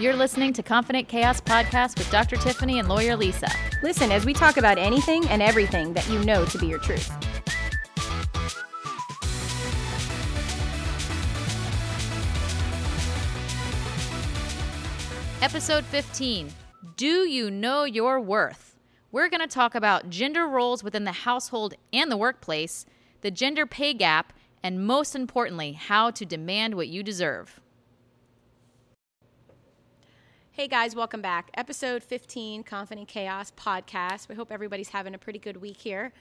You're listening to Confident Chaos Podcast with Dr. Tiffany and lawyer Lisa. Listen as we talk about anything and everything that you know to be your truth. Episode 15 Do You Know Your Worth? We're going to talk about gender roles within the household and the workplace, the gender pay gap, and most importantly, how to demand what you deserve. Hey guys, welcome back. Episode 15, Confident Chaos podcast. We hope everybody's having a pretty good week here.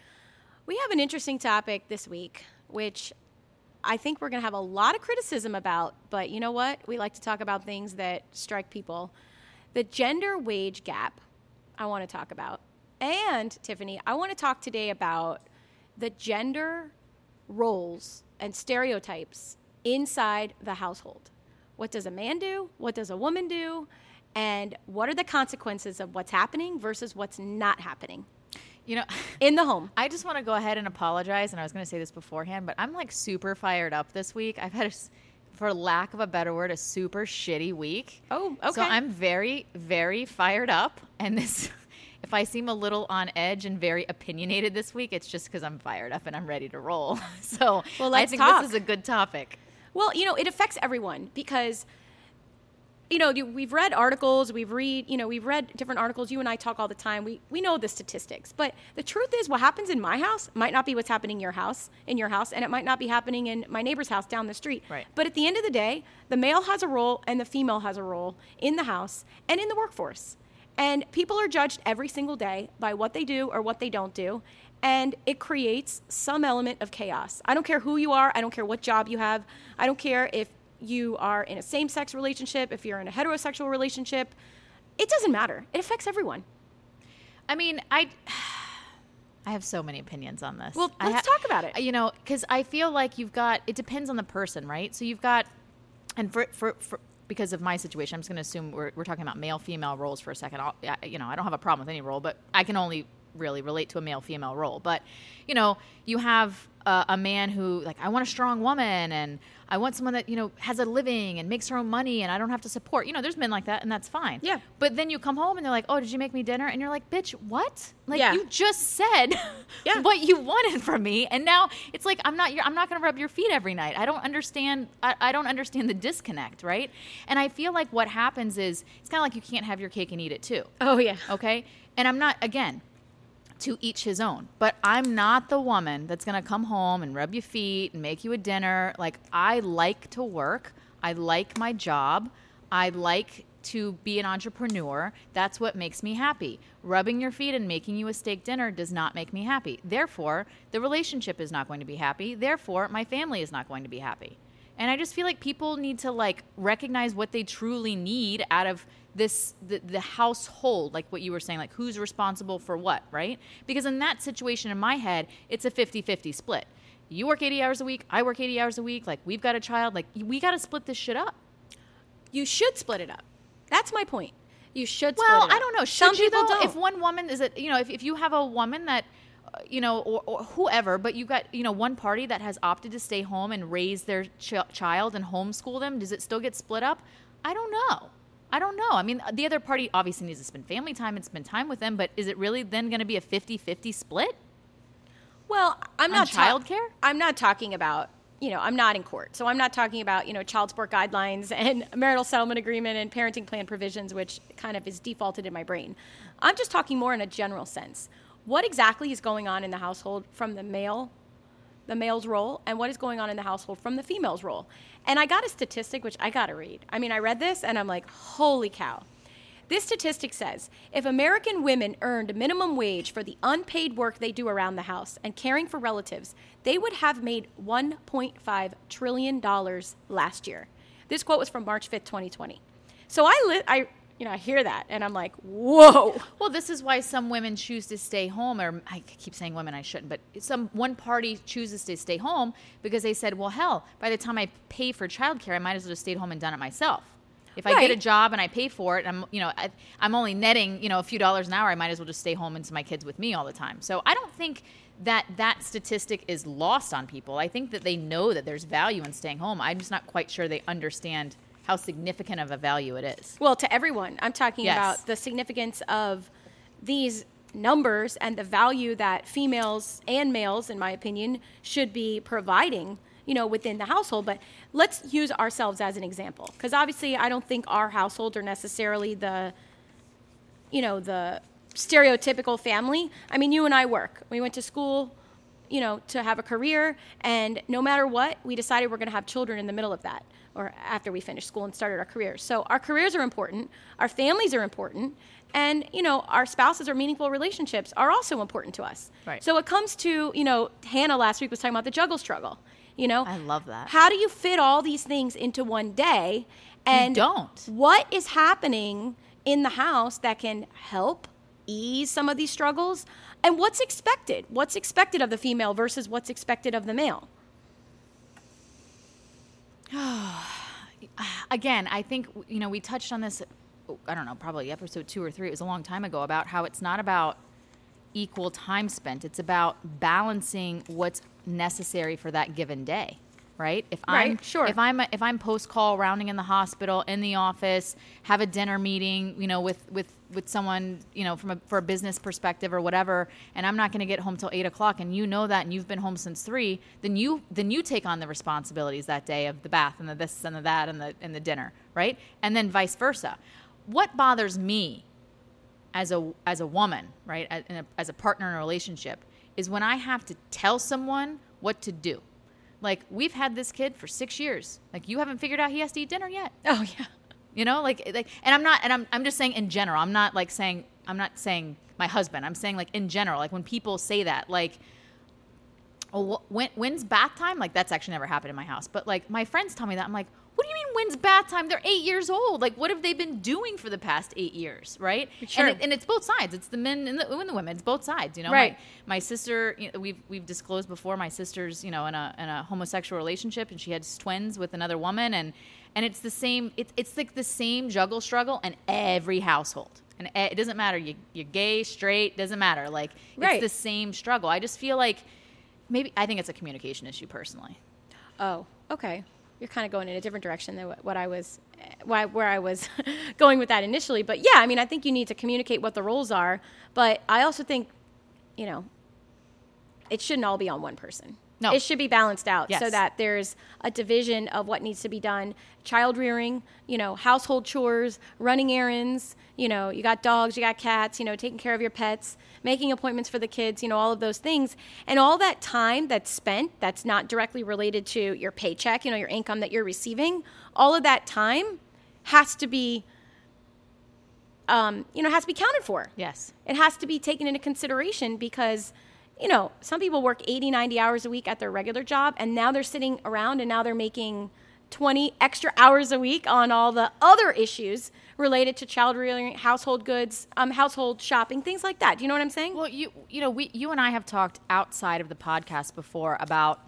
We have an interesting topic this week, which I think we're going to have a lot of criticism about, but you know what? We like to talk about things that strike people. The gender wage gap, I want to talk about. And, Tiffany, I want to talk today about the gender roles and stereotypes inside the household. What does a man do? What does a woman do? And what are the consequences of what's happening versus what's not happening? You know in the home. I just want to go ahead and apologize and i was going to say this beforehand but i'm like super fired up this week. I've had a, for lack of a better word a super shitty week. Oh okay. So i'm very very fired up and this if i seem a little on edge and very opinionated this week it's just because i'm fired up and i'm ready to roll. So well, i think talk. this is a good topic. Well you know it affects everyone because you know, we've read articles, we've read, you know, we've read different articles. You and I talk all the time. We we know the statistics, but the truth is, what happens in my house might not be what's happening in your house, in your house, and it might not be happening in my neighbor's house down the street. Right. But at the end of the day, the male has a role and the female has a role in the house and in the workforce. And people are judged every single day by what they do or what they don't do. And it creates some element of chaos. I don't care who you are. I don't care what job you have. I don't care if you are in a same sex relationship, if you're in a heterosexual relationship, it doesn't matter. It affects everyone. I mean, I. I have so many opinions on this. Well, let's ha- talk about it. You know, because I feel like you've got it depends on the person, right? So you've got, and for for, for because of my situation, I'm just going to assume we're, we're talking about male female roles for a second. I'll, you know, I don't have a problem with any role, but I can only really relate to a male female role. But you know, you have uh, a man who like I want a strong woman and I want someone that you know has a living and makes her own money and I don't have to support. You know, there's men like that and that's fine. Yeah. But then you come home and they're like, "Oh, did you make me dinner?" And you're like, "Bitch, what? Like yeah. you just said yeah. what you wanted from me, and now it's like I'm not. I'm not going to rub your feet every night. I don't understand. I, I don't understand the disconnect, right? And I feel like what happens is it's kind of like you can't have your cake and eat it too. Oh yeah. Okay. And I'm not again to each his own. But I'm not the woman that's going to come home and rub your feet and make you a dinner. Like, I like to work, I like my job, I like to be an entrepreneur. That's what makes me happy. Rubbing your feet and making you a steak dinner does not make me happy. Therefore, the relationship is not going to be happy. Therefore, my family is not going to be happy. And I just feel like people need to like recognize what they truly need out of this the, the household like what you were saying like who's responsible for what right? Because in that situation in my head it's a 50-50 split. You work 80 hours a week i work 80 hours a week like we've got a child like we got to split this shit up. You should split it up. That's my point. You should well i don't know. Should Some you though don't. if one woman is it you know if, if you have a woman that you know, or, or, whoever, but you've got, you know, one party that has opted to stay home and raise their ch- child and homeschool them. Does it still get split up? I don't know. I don't know. I mean, the other party obviously needs to spend family time and spend time with them, but is it really then going to be a 50-50 split? Well, I'm not childcare. Ta- I'm not talking about you know, I'm not in court. So I'm not talking about, you know, child support guidelines and marital settlement agreement and parenting plan provisions, which kind of is defaulted in my brain. I'm just talking more in a general sense. What exactly is going on in the household from the male the male's role and what is going on in the household from the female's role. And I got a statistic which I got to read. I mean, I read this and I'm like, holy cow. This statistic says if American women earned minimum wage for the unpaid work they do around the house and caring for relatives, they would have made $1.5 trillion last year. This quote was from March 5th, 2020. So I, li- I you know, I hear that and I'm like, whoa. Well, this is why some women choose to stay home, or I keep saying women, I shouldn't, but some one party chooses to stay home because they said, well, hell, by the time I pay for childcare, I might as well just stayed home and done it myself. If I get a job and I pay for it, I'm you know I, I'm only netting you know a few dollars an hour. I might as well just stay home and see my kids with me all the time. So I don't think that that statistic is lost on people. I think that they know that there's value in staying home. I'm just not quite sure they understand how significant of a value it is. Well, to everyone, I'm talking Yes. about the significance of these numbers and the value that females and males, in my opinion, should be providing, you know, within the household. But let's use ourselves as an example, because obviously, I don't think our households are necessarily the, you know, the stereotypical family. I mean, you and I work. We went to school, you know, to have a career, and no matter what, we decided we're going to have children in the middle of that or after we finished school and started our careers. So our careers are important, our families are important, and you know, our spouses or meaningful relationships are also important to us. Right. So it comes to, you know, Hannah last week was talking about the juggle struggle. You know, I love that. How do you fit all these things into one day? And don't. what is happening in the house that can help ease some of these struggles? And what's expected? What's expected of the female versus what's expected of the male? again, I think you know we touched on this. I don't know, probably episode two or three. It was a long time ago about how it's not about equal time spent. It's about balancing what's necessary for that given day, right? If I'm sure. if I'm if I'm post call rounding in the hospital, in the office, have a dinner meeting, you know, with with with someone, you know, from a for a business perspective or whatever, and I'm not going to get home till eight o'clock, and you know that, and you've been home since three, then you then you take on the responsibilities that day of the bath and the this and the that and the and the dinner, right? And then vice versa. What bothers me as a as a woman, right, as, in a, as a partner in a relationship, is when I have to tell someone what to do. Like we've had this kid for six years. Like you haven't figured out he has to eat dinner yet. Oh yeah. You know, like like, and I'm not, and I'm I'm just saying in general. I'm not like saying I'm not saying my husband. I'm saying like in general. Like when people say that, like. Oh, wh- when, when's bath time? Like that's actually never happened in my house. But like my friends tell me that I'm like, what do you mean when's bath time? They're eight years old. Like what have they been doing for the past eight years, right? Sure. And, it, and it's both sides. It's the men and the, and the women. It's both sides. You know, Right. My, my sister, you know, we've we've disclosed before. My sister's, you know, in a in a homosexual relationship, and she had twins with another woman, and and it's the same. It's it's like the same juggle struggle in every household, and it doesn't matter. You you're gay, straight, doesn't matter. Like Right. it's the same struggle. I just feel like maybe I think it's a communication issue personally. Oh, okay. You're kind of going in a different direction than what, I was, why, where I was going with that initially. But yeah, I mean, I think you need to communicate what the roles are. But I also think, you know, it shouldn't all be on one person. No. It should be balanced out so that there's a division of what needs to be done. Child rearing, you know, household chores, running errands, you know, you got dogs, you got cats, you know, taking care of your pets, making appointments for the kids, you know, all of those things. And all that time that's spent that's not directly related to your paycheck, you know, your income that you're receiving, all of that time has to be um, you know, has to be counted for. Yes. It has to be taken into consideration because, you know, some people work 80, 90 hours a week at their regular job and now they're sitting around and now they're making 20 extra hours a week on all the other issues related to child rearing, household goods, um, household shopping, things like that. Do you know what I'm saying? Well, you you know, we you and I have talked outside of the podcast before about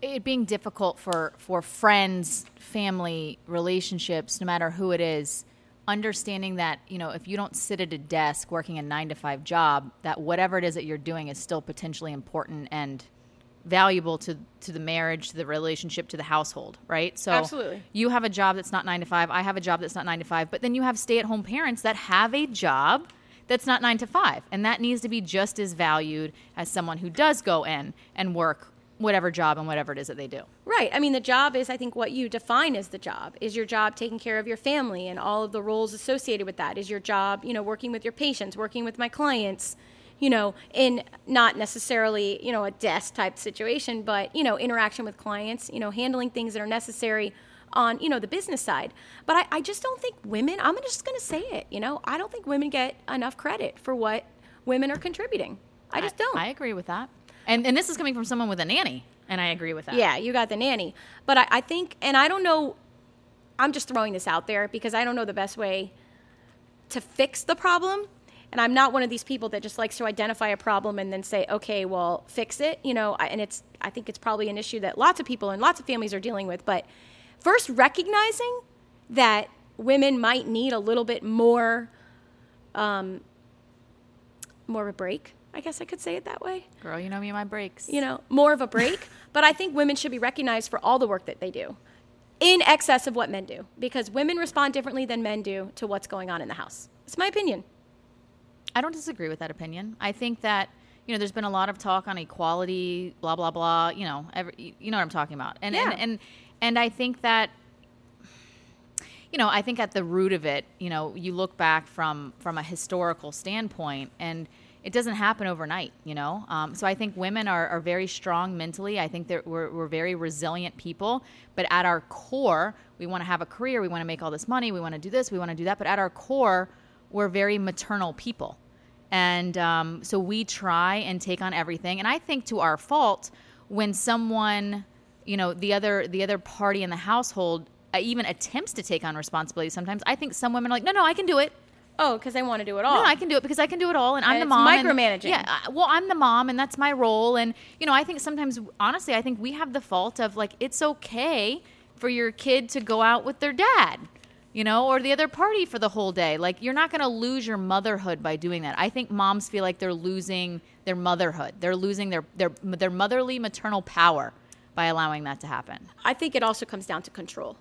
it being difficult for for friends, family, relationships, no matter who it is, understanding that, you know, if you don't sit at a desk working a 9 to 5 job, that whatever it is that you're doing is still potentially important and valuable to to the marriage, to the relationship, to the household, right? So Absolutely. you have a job that's not 9 to 5, I have a job that's not 9 to 5, but then you have stay-at-home parents that have a job that's not 9 to 5, and that needs to be just as valued as someone who does go in and work whatever job and whatever it is that they do. Right. I mean, the job is, I think, what you define as the job. Is your job taking care of your family and all of the roles associated with that? Is your job, you know, working with your patients, working with my clients, you know, in not necessarily, you know, a desk type situation, but, you know, interaction with clients, you know, handling things that are necessary on, you know, the business side. But I, I just don't think women, I'm just going to say it, you know, I don't think women get enough credit for what women are contributing. I just don't. I agree with that. And and this is coming from someone with a nanny, and I agree with that. Yeah, you got the nanny. But I, I think, and I don't know, I'm just throwing this out there because I don't know the best way to fix the problem. And I'm not one of these people that just likes to identify a problem and then say, okay, well, fix it. You know, and it's, I think it's probably an issue that lots of people and lots of families are dealing with. But first, recognizing that women might need a little bit more, um, more of a break. I guess I could say it that way Girl, you know me and my breaks. you know, more of a break. but I think women should be recognized for all the work that they do in excess of what men do because women respond differently than men do to what's going on in the house. It's my opinion. I don't disagree with that opinion. I think that you know there's been a lot of talk on equality, blah blah blah. You know, every, you know what I'm talking about, and Yeah. and and and I think that you know I think at the root of it, you know, you look back from from a historical standpoint, and it doesn't happen overnight. You know, um, so I think women are, are very strong mentally. I think that we're we're very resilient people, but at our core, we want to have a career, we want to make all this money, we want to do this, we want to do that, but at our core, we're very maternal people. And um, so we try and take on everything. And i think to our fault when someone you know the other the other party in the household uh, even attempts to take on responsibility sometimes i think some women are like no no i can do it Oh, because they want to do it all. no, I can do it because I can do it all, and I'm the it's mom. and- micromanaging. yeah, uh, well, I'm the mom, and that's my role. And you know, I think sometimes, honestly, I think we have the fault of like it's okay for your kid to go out with their dad, you know, or the other party for the whole day. Like you're not going to lose your motherhood by doing that. I think moms feel like they're losing their motherhood. They're losing their their their motherly maternal power by allowing that to happen. I think it also comes down to control.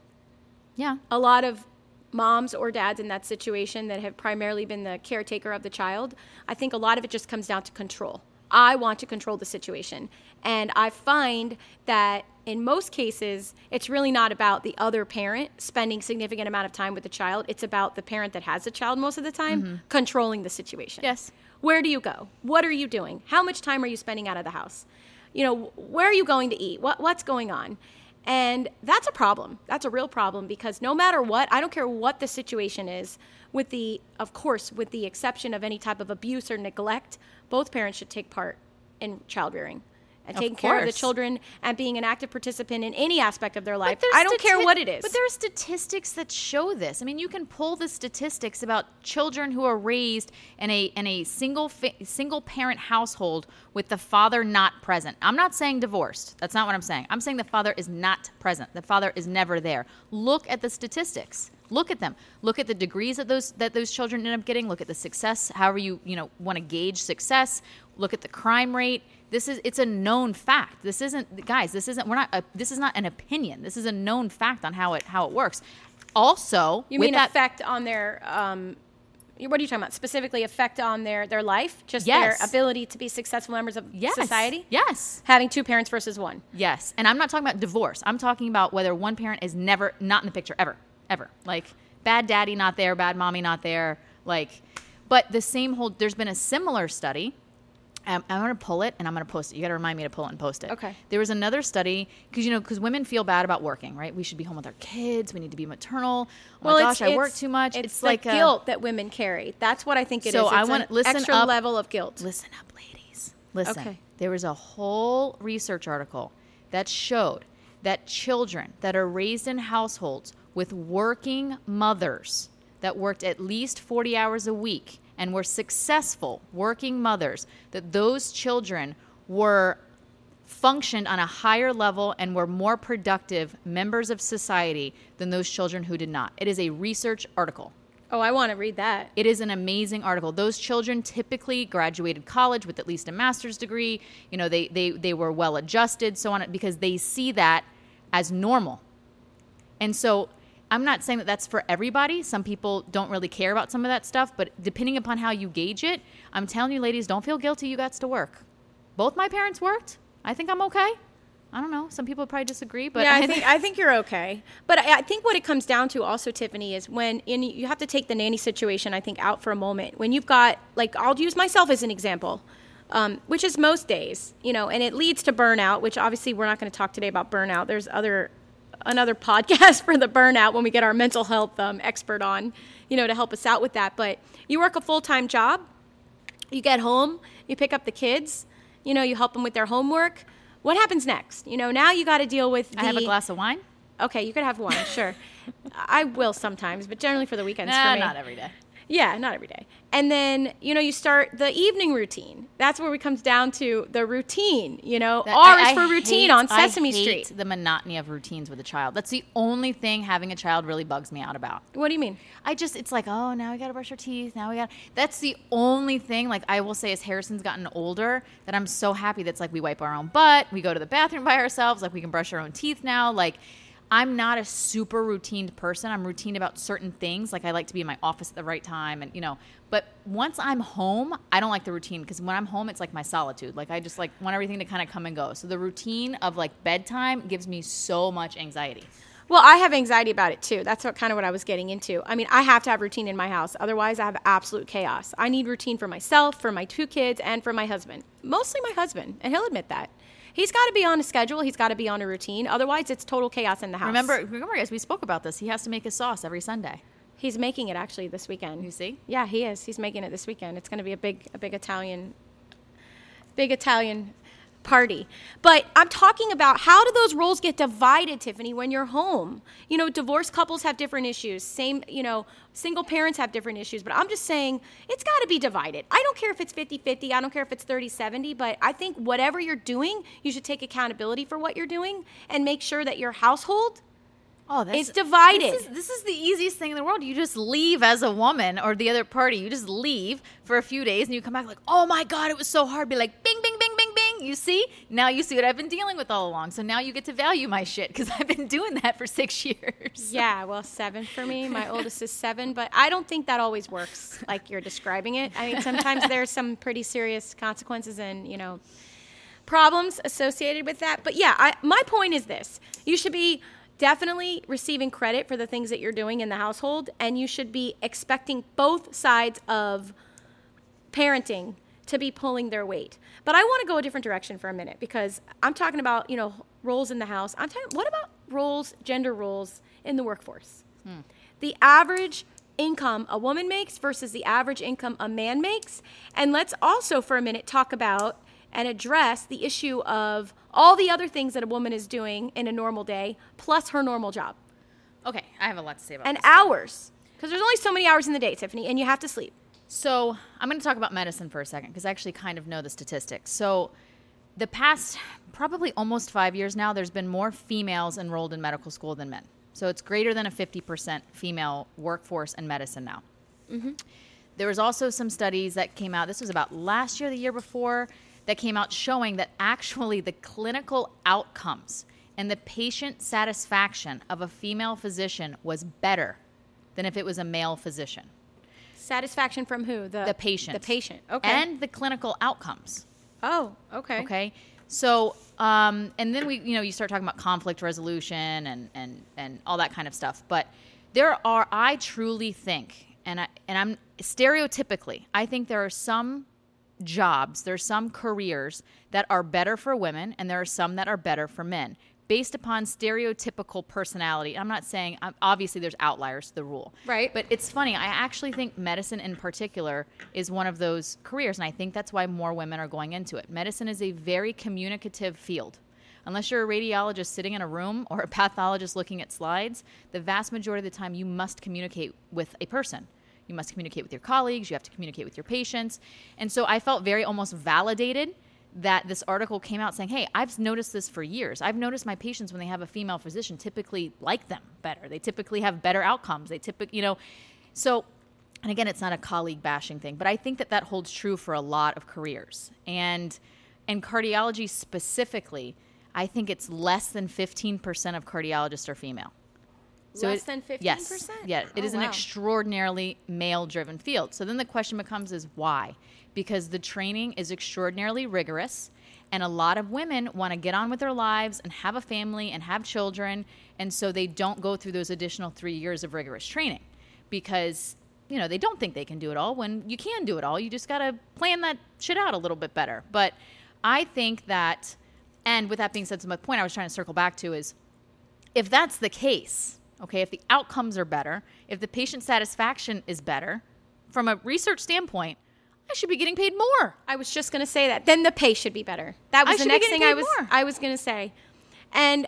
Yeah. a lot of moms or dads in that situation that have primarily been the caretaker of the child, I think a lot of it just comes down to control. I want to control the situation. And I find that in most cases, it's really not about the other parent spending significant amount of time with the child. It's about the parent that has the child most of the time mm-hmm. controlling the situation. Yes. Where do you go? What are you doing? How much time are you spending out of the house? You know, where are you going to eat? What, what's going on? And that's a problem. That's a real problem because no matter what, I don't care what the situation is, with the, of course, with the exception of any type of abuse or neglect, both parents should take part in child rearing and taking care of the children and being an active participant in any aspect of their life. I don't care what it is. But there are statistics that show this. I mean, you can pull the statistics about children who are raised in a in a single fa- single parent household with the father not present. I'm not saying divorced. That's not what I'm saying. I'm saying the father is not present. The father is never there. Look at the statistics. Look at them. Look at the degrees that those that those children end up getting. Look at the success. However you you know want to gauge success. Look at the crime rate. This is it's a known fact. This isn't guys. This isn't we're not. A, this is not an opinion. This is a known fact on how it how it works. Also, You with mean that, effect on their um, what are you talking about? Specifically, effect on their their life, just Yes. their ability to be successful members of yes, society. Yes, Having two parents versus one. yes. And I'm not talking about divorce. I'm talking about whether one parent is never not in the picture ever, ever. Like bad daddy not there, bad mommy not there. Like, but the same whole. There's been a similar study. Um, I'm going to pull it and I'm going to post it. You got to remind me to pull it and post it. Okay. There was another study because you know because women feel bad about working, right? We should be home with our kids. We need to be maternal. Oh my gosh, I work too much. It's, It's, the like a- guilt that women carry. That's what I think it is. So I want- an listen extra up. level of guilt. Listen up, ladies. Listen. Okay. There was a whole research article that showed that children that are raised in households with working mothers that worked at least 40 hours a week and were successful working mothers, that those children were functioned on a higher level and were more productive members of society than those children who did not. It is a research article. Oh, I want to read that. It is an amazing article. Those children typically graduated college with at least a master's degree. You know, they they they were well adjusted, so on, because they see that as normal. And so, I'm not saying that that's for everybody. Some people don't really care about some of that stuff, but depending upon how you gauge it, I'm telling you, ladies, don't feel guilty. You got to work. Both my parents worked. I think I'm okay. I don't know. Some people probably disagree, but yeah, I think I think you're okay. But I, I think what it comes down to also, Tiffany, is when in, you have to take the nanny situation. I think out for a moment when you've got like I'll use myself as an example, um, which is most days, you know, and it leads to burnout. Which obviously we're not going to talk today about burnout. There's other another podcast for the burnout when we get our mental health um, expert on, you know, to help us out with that. But you work a full time job, you get home, you pick up the kids, you know, you help them with their homework. What happens next? You know, now you got to deal with. The, I have a glass of wine. Okay, you could have one, sure. I will sometimes, but generally for the weekends Nah, for me. not every day. Yeah, not every day. And then, you know, you start the evening routine. That's where it comes down to the routine, you know. That- R I- is I for routine hate- on Sesame I hate Street. The monotony of routines with a child. That's the only thing having a child really bugs me out about. What do you mean? I just, it's like, oh, now we got to brush our teeth. Now we got. That's the only thing. Like I will say, as Harrison's gotten older, that I'm so happy. That's like we wipe our own butt. We go to the bathroom by ourselves. Like we can brush our own teeth now. Like. I'm not a super routine person. I'm routine about certain things. Like I like to be in my office at the right time and you know, but once I'm home, I don't like the routine because when I'm home it's like my solitude. Like I just like want everything to kind of come and go. So the routine of like bedtime gives me so much anxiety. Well, I have anxiety about it too. That's what kind of what I was getting into. I mean, I have to have routine in my house. Otherwise, I have absolute chaos. I need routine for myself, for my two kids, and for my husband. Mostly my husband, and he'll admit that. He's got to be on a schedule. He's got to be on a routine. Otherwise, it's total chaos in the house. Remember, remember, guys, we spoke about this. He has to make his sauce every Sunday. He's making it actually this weekend. You see? Yeah, he is. He's making it this weekend. It's going to be a big, a big Italian, big Italian party. But I'm talking about how do those roles get divided, Tiffany, when you're home? You know, divorced couples have different issues. Same, you know, single parents have different issues. But I'm just saying it's got to be divided. I don't care if it's 50 50, I don't care if it's 30 70, but I think whatever you're doing, you should take accountability for what you're doing and make sure that your household. Oh, that's It's divided. This is, this is the easiest thing in the world. You just leave as a woman or the other party. You just leave for a few days and you come back like, oh my God, it was so hard. Be like, bing, bing, bing, bing, bing. You see? Now you see what I've been dealing with all along. So now you get to value my shit because I've been doing that for six years. Yeah, well, seven for me. My oldest is seven, but I don't think that always works like you're describing it. I mean, sometimes there's some pretty serious consequences and, you know, problems associated with that. But yeah, I, my point is this you should be definitely receiving credit for the things that you're doing in the household, and you should be expecting both sides of parenting to be pulling their weight. But I want to go a different direction for a minute because I'm talking about, you know, roles in the house. I'm talking what about roles, gender roles in the workforce? Hmm. The average income a woman makes versus the average income a man makes. And let's also for a minute talk about and address the issue of all the other things that a woman is doing in a normal day plus her normal job Okay, I have a lot to say about that. and hours. Because there's only so many hours in the day, Tiffany, and you have to sleep. So I'm going to talk about medicine for a second because I actually kind of know the statistics. So the past probably almost five years now, there's been more females enrolled in medical school than men. So it's greater than a 50% female workforce in medicine now. Mm-hmm. There was also some studies that came out. This was about last year, the year before, that came out showing that actually the clinical outcomes and the patient satisfaction of a female physician was better than if it was a male physician. Satisfaction from who? The, The patient. The patient. Okay. And the clinical outcomes. oh, okay. Okay. So, um, and then we, you know, you start talking about conflict resolution and, and, and all that kind of stuff. But there are, I truly think, and I, and I'm stereotypically, I think there are some jobs, there's some careers that are better for women, and there are some that are better for men based upon stereotypical personality. I'm not saying, obviously, there's outliers to the rule. Right. But it's funny. I actually think medicine in particular is one of those careers, and I think that's why more women are going into it. Medicine is a very communicative field. Unless you're a radiologist sitting in a room or a pathologist looking at slides, the vast majority of the time you must communicate with a person. You must communicate with your colleagues, you have to communicate with your patients. And so I felt very almost validated that this article came out saying, Hey, I've noticed this for years. I've noticed my patients, when they have a female physician, typically like them better. They typically have better outcomes. They typically, you know, so, and again, it's not a colleague bashing thing, but I think that that holds true for a lot of careers. And, and cardiology specifically, I think it's less than 15% of cardiologists are female. Less it- than 15%? Yes. Yeah, it Oh, is an wow. extraordinarily male driven field. So then the question becomes is why? Because the training is extraordinarily rigorous and a lot of women want to get on with their lives and have a family and have children and so they don't go through those additional 3 years of rigorous training because you know, they don't think they can do it all when you can do it all. You just got to plan that shit out a little bit better. But I think that and with that being said, so my point I was trying to circle back to is if that's the case, okay, if the outcomes are better, if the patient satisfaction is better, from a research standpoint, I should be getting paid more. I was just going to say that. Then the pay should be better. That I was the next thing I was more. I was going to say. And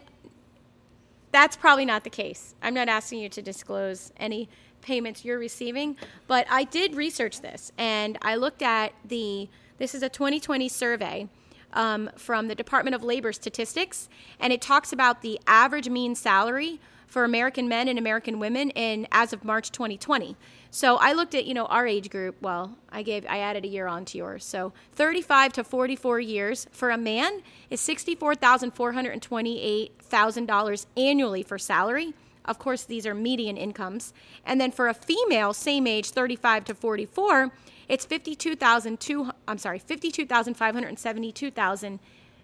that's probably not the case. I'm not asking you to disclose any payments you're receiving, but I did research this and I looked at the this is a 2020 survey um, from the Department of Labor Statistics, and it talks about the average mean salary for American men and American women in as of March 2020. So I looked at, you know, our age group. Well, I gave I added a year onto yours. So 35 to 44 years for a man is $64,428,000 annually for salary. Of course, these are median incomes. And then for a female, same age, 35 to 44, it's 52,002 I'm sorry, 52,572,000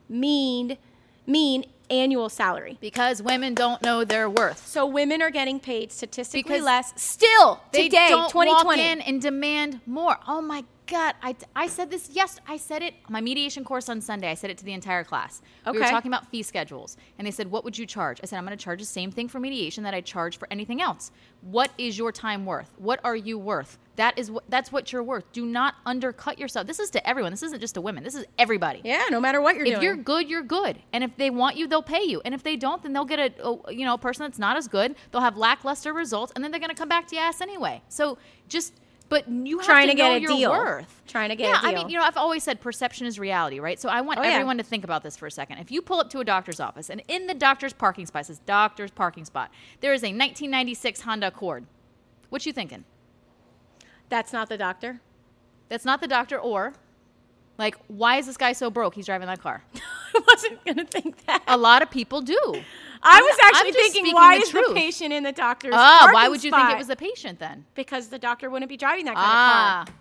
mean mean annual salary. Because women don't know their worth. So women are getting paid statistically Because less still They today, don't 2020. walk in and demand more. Oh my God. I, I said this, yes, I said it my mediation course on Sunday. I said it to the entire class. Okay. We were talking about fee schedules. And they said, What would you charge? I said, I'm going to charge the same thing for mediation that I charge for anything else. What is your time worth? What are you worth? That is what that's what you're worth. Do not undercut yourself. This is to everyone. This isn't just to women. This is everybody. Yeah, no matter what you're if doing. If you're good, you're good. And if they want you, they'll pay you. And if they don't, then they'll get a, a you know a person that's not as good. They'll have lackluster results, and then they're going to come back to your ass anyway. So just. But you have Trying to, to get know a your deal. worth. Trying to get a deal. yeah, I mean, you know, I've always said perception is reality, right? So I want Oh, yeah. everyone to think about this for a second. If you pull up to a doctor's office, and in the doctor's parking spot says doctor's parking spot, there is a 1996 Honda Accord. What you thinking? That's not the doctor. That's not the doctor, or like, why is this guy so broke? He's driving that car. I wasn't going to think that. A lot of people do. I was actually thinking, why the is truth. the patient in the doctor's Ah, why would you think it was the patient then? Because the doctor wouldn't be driving that kind Ah, of car.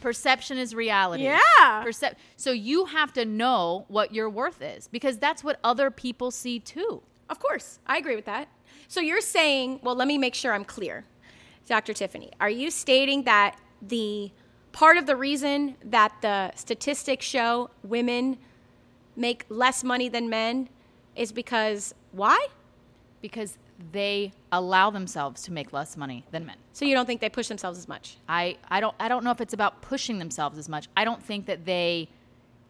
perception is reality. Yeah. Percep- so you have to know what your worth is because that's what other people see too. Of course, I agree with that. So you're saying, well, let me make sure I'm clear, Dr. Tiffany. Are you stating that the part of the reason that the statistics show women make less money than men is because why? Because they allow themselves to make less money than men. So you don't think they push themselves as much? I, I don't I don't know if it's about pushing themselves as much. I don't think that they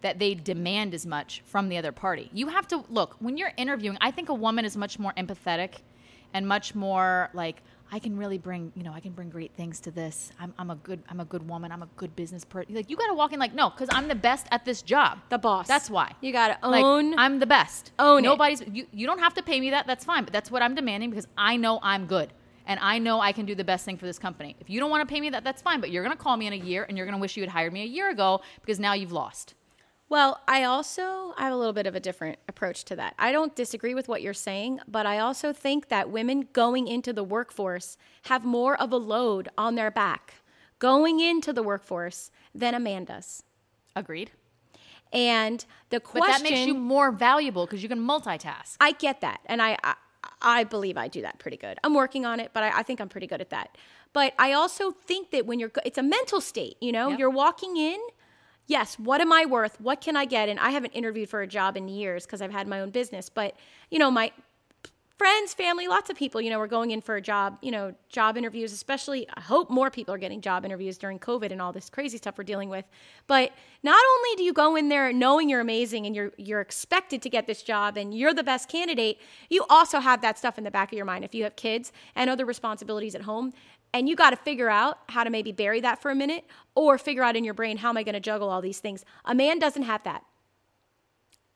that they demand as much from the other party. You have to look when you're interviewing. I think a woman is much more empathetic and much more like I can really bring you know I can bring great things to this. I'm, I'm a good I'm a good woman. I'm a good business person. Like you got to walk in like no because I'm the best at this job. The boss. That's why. You got to Like, own. I'm the best. Own it. Nobody's. You, you don't have to pay me that. That's fine. But that's what I'm demanding because I know I'm good and I know I can do the best thing for this company. If you don't want to pay me that, that's fine. But you're gonna call me in a year and you're gonna wish you had hired me a year ago because now you've lost. Well, I also I have a little bit of a different approach to that. I don't disagree with what you're saying, but I also think that women going into the workforce have more of a load on their back going into the workforce than a man does. Agreed. And the But question that makes you more valuable because you can multitask. I get that, and I, I I believe I do that pretty good. I'm working on it, but I, I think I'm pretty good at that. But I also think that when you're, it's a mental state. You know, Yep. you're walking in. Yes, what am I worth? What can I get? And I haven't interviewed for a job in years because I've had my own business. But you know, my friends, family, lots of people, you know, are going in for a job, you know, job interviews, especially I hope more people are getting job interviews during COVID and all this crazy stuff we're dealing with. But not only do you go in there knowing you're amazing and you're you're expected to get this job and you're the best candidate, you also have that stuff in the back of your mind if you have kids and other responsibilities at home. And you got to figure out how to maybe bury that for a minute or figure out in your brain, how am I going to juggle all these things? A man doesn't have that.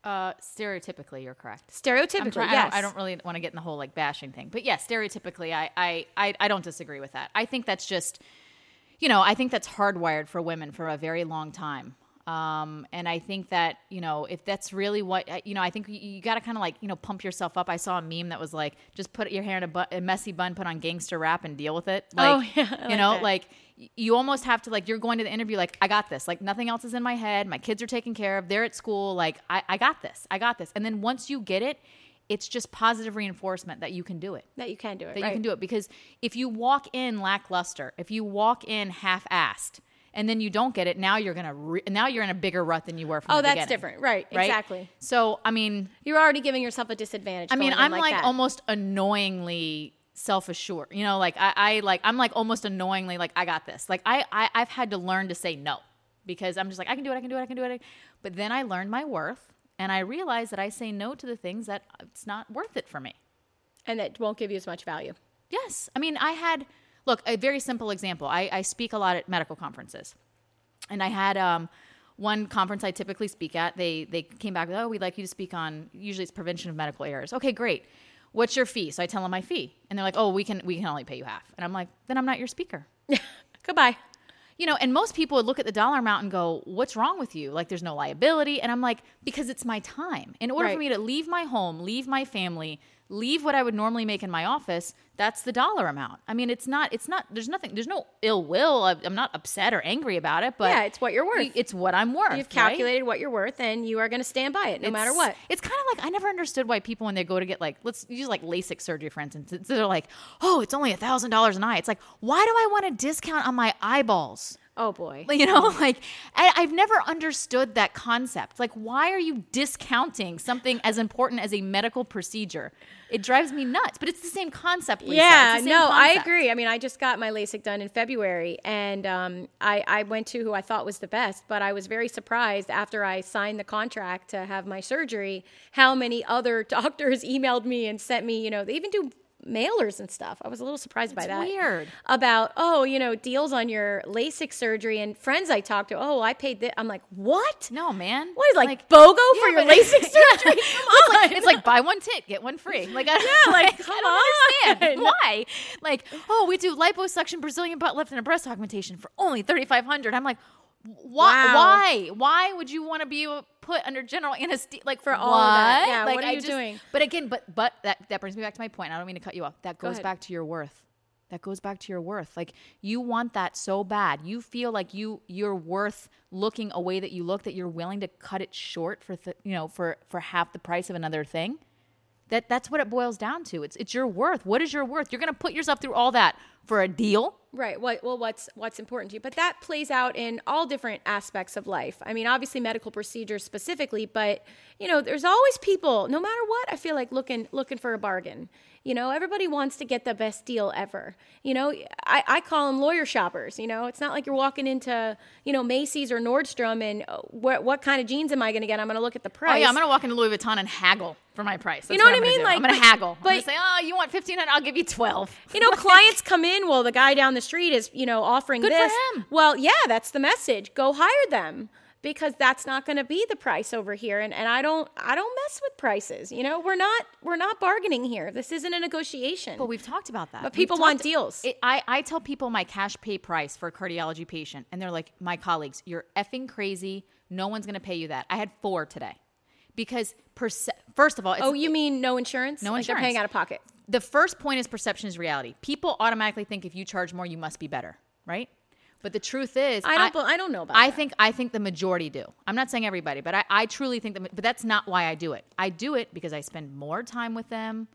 Uh, stereotypically, you're correct. Stereotypically, I'm yes. I, don't, I don't really want to get in the whole like bashing thing, but yeah, stereotypically, I, I, I, I don't disagree with that. I think that's just, you know, I think that's hardwired for women for a very long time. Um, and I think that you know if that's really what you know, I think you, you got to kind of like you know pump yourself up. I saw a meme that was like, just put your hair in a, bu- a messy bun, put on gangster rap, and deal with it. Like, Oh, yeah, I you like know, that. like you almost have to like you're going to the interview like I got this. Like nothing else is in my head. My kids are taken care of. They're at school. Like I, I got this. I got this. And then once you get it, it's just positive reinforcement that you can do it. that you can do it. That right. you can do it because if you walk in lackluster, if you walk in half-assed, and then you don't get it, now you're gonna re- now you're in a bigger rut than you were from Oh, that's beginning, different. Right, Right? exactly. So I mean, You're already giving yourself a disadvantage. I mean, I'm like, that. almost annoyingly self-assured. You know, like I, I like I'm like almost annoyingly like I got this. Like I, I I've had to learn to say no because I'm just like I can do it, I can do it, I can do it. But then I learned my worth and I realized that I say no to the things that it's not worth it for me. and that won't give you as much value. Yes. I mean, I had, look, a very simple example. I, I speak a lot at medical conferences. And I had um, one conference I typically speak at. They, they came back with, oh, we'd like you to speak on, usually it's prevention of medical errors. Okay, great. what's your fee? So I tell them my fee, and they're like, oh, we can we can only pay you half, and I'm like, then I'm not your speaker. Goodbye. You know, and most people would look at the dollar amount and go, "What's wrong with you? Like, there's no liability." And I'm like, "Because it's my time. In order Right. for me to leave my home, leave my family, leave what I would normally make in my office, that's the dollar amount. I mean, it's not. It's not. There's nothing. There's no ill will. I'm not upset or angry about it. But Yeah, it's what you're worth. It's what I'm worth. You've right? calculated what you're worth, and you are going to stand by it no matter what. It's kind of like I never understood why people when they go to get like let's use like LASIK surgery for instance, they're like, oh, it's only a thousand dollars an eye. It's like, why do I want a discount on my eyeballs? Oh boy. You know, like I, I've never understood that concept. Like, why are you discounting something as important as a medical procedure? It drives me nuts. But it's the same concept. Lisa. Yeah, same no, I agree. I mean, I just got my LASIK done in February, and um, I, I went to who I thought was the best, but I was very surprised after I signed the contract to have my surgery how many other doctors emailed me and sent me, you know, they even do mailers and stuff. I was a little surprised by that. weird. About, oh, you know, deals on your LASIK surgery, and friends I talked to, oh, I paid this. I'm like, what? No, man. What is like, BOGO for your LASIK surgery? it's, Come like, on. it's like buy one tit, get one free. Like, I, Yeah, like, I come don't understand on. why. Like, oh, we do liposuction, Brazilian butt lift, and a breast augmentation for only thirty five hundred. I'm like, why? Wow. Why? Why would you want to be put under general anesthesia? Like For all of that. Yeah, Like, what are I you doing? But again, but but that that brings me back to my point. I don't mean to cut you off. That goes ahead. back to your worth. That goes back to your worth. Like you want that so bad. You feel like you you're worth looking a way that you look that you're willing to cut it short for th- you know for for half the price of another thing. That that's what it boils down to. It's it's your worth. What is your worth? You're going to put yourself through all that for a deal? Right. What well what's what's important to you. But that plays out in all different aspects of life. I mean, obviously medical procedures specifically, but you know, there's always people, no matter what, I feel like looking looking for a bargain. You know, everybody wants to get the best deal ever. You know, I, I call them lawyer shoppers. You know, it's not like you're walking into, you know, Macy's or Nordstrom and uh, what, what kind of jeans am I going to get? I'm going to look at the price. Oh yeah, I'm going to walk into Louis Vuitton and haggle for my price. That's know what I I'm gonna mean? Like, I'm going to but- haggle. but- I'm to say, "Oh, you want 1500? I'll give you 12." you know, clients come in. Well, the guy down the street is, you know, offering Good for this. him. Well, yeah, that's the message. Go hire them because that's not going to be the price over here. And and I don't I don't mess with prices. You know, we're not we're not bargaining here. This isn't a negotiation. But we've talked about that. But people want deals. It, I, I tell people my cash pay price for a cardiology patient, and they're like, my colleagues, you're effing crazy. No one's going to pay you that. I had four today. Because, perce- first of all, it's, oh, you mean no insurance? No Like they're paying out of pocket. the first point is perception is reality. People automatically think if you charge more, you must be better, right? But the truth is, I don't. bel- I don't know about. I that. think I think the majority do. I'm not saying everybody, but I, I truly think that. But that's not why I do it. I do it because I spend more time with them.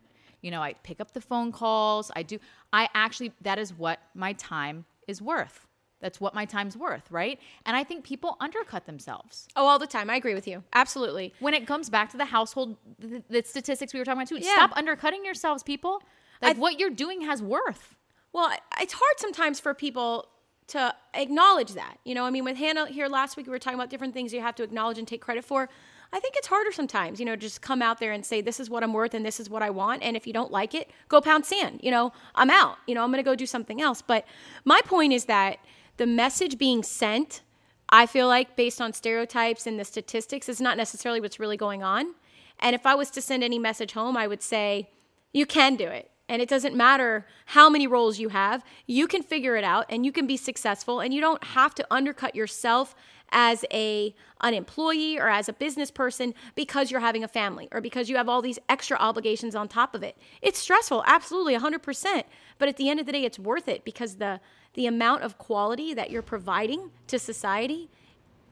You know, I pick up the phone calls. I do. I actually that is what my time is worth. That's what my time's worth, right? And I think people undercut themselves Oh, all the time. I agree with you. Absolutely. when it comes back to the household the, the statistics we were talking about too. Yeah. Stop undercutting yourselves, people. Like I- what you're doing has worth. Well, it's hard sometimes for people to acknowledge that. You know, I mean, with Hannah here last week, we were talking about different things you have to acknowledge and take credit for. I think it's harder sometimes, you know, just come out there and say, this is what I'm worth and this is what I want. And if you don't like it, go pound sand. You know, I'm out. You know, I'm going to go do something else. But my point is that the message being sent, I feel like, based on stereotypes and the statistics, is not necessarily what's really going on. And if I was to send any message home, I would say, you can do it. And it doesn't matter how many roles you have, you can figure it out and you can be successful and you don't have to undercut yourself as a an employee or as a business person because you're having a family or because you have all these extra obligations on top of it. It's stressful, absolutely 100%, but at the end of the day it's worth it because the the amount of quality that you're providing to society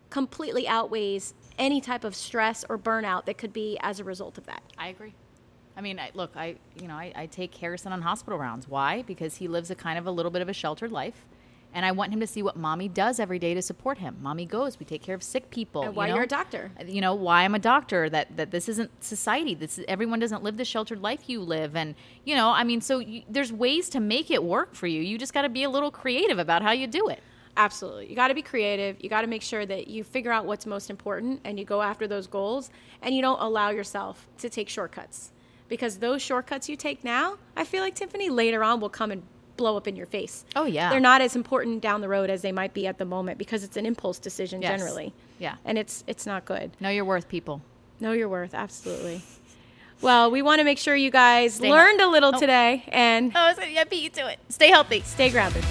completely outweighs any type of stress or burnout that could be as a result of that. I agree. I mean, I, look, I you know, I, I take Harrison on hospital rounds. Why? Because he lives a kind of a little bit of a sheltered life, and I want him to see what mommy does every day to support him. Mommy goes. We take care of sick people. And you why know? you're a doctor. You know why I'm a doctor. That that this isn't society. This is, everyone doesn't live the sheltered life you live, and you know, I mean, so you, there's ways to make it work for you. You just got to be a little creative about how you do it. Absolutely. You got to be creative. You got to make sure that you figure out what's most important and you go after those goals and you don't allow yourself to take shortcuts. Because those shortcuts you take now, I feel like Tiffany later on will come and blow up in your face. Oh, yeah. They're not as important down the road as they might be at the moment because it's an impulse decision Yes. generally. Yeah. And it's it's not good. Know your worth, people. Know your worth, absolutely. Well, we want to make sure you guys Stay learned a little Oh. today and Oh, gonna, yeah, beat you to it. Stay healthy. stay grounded.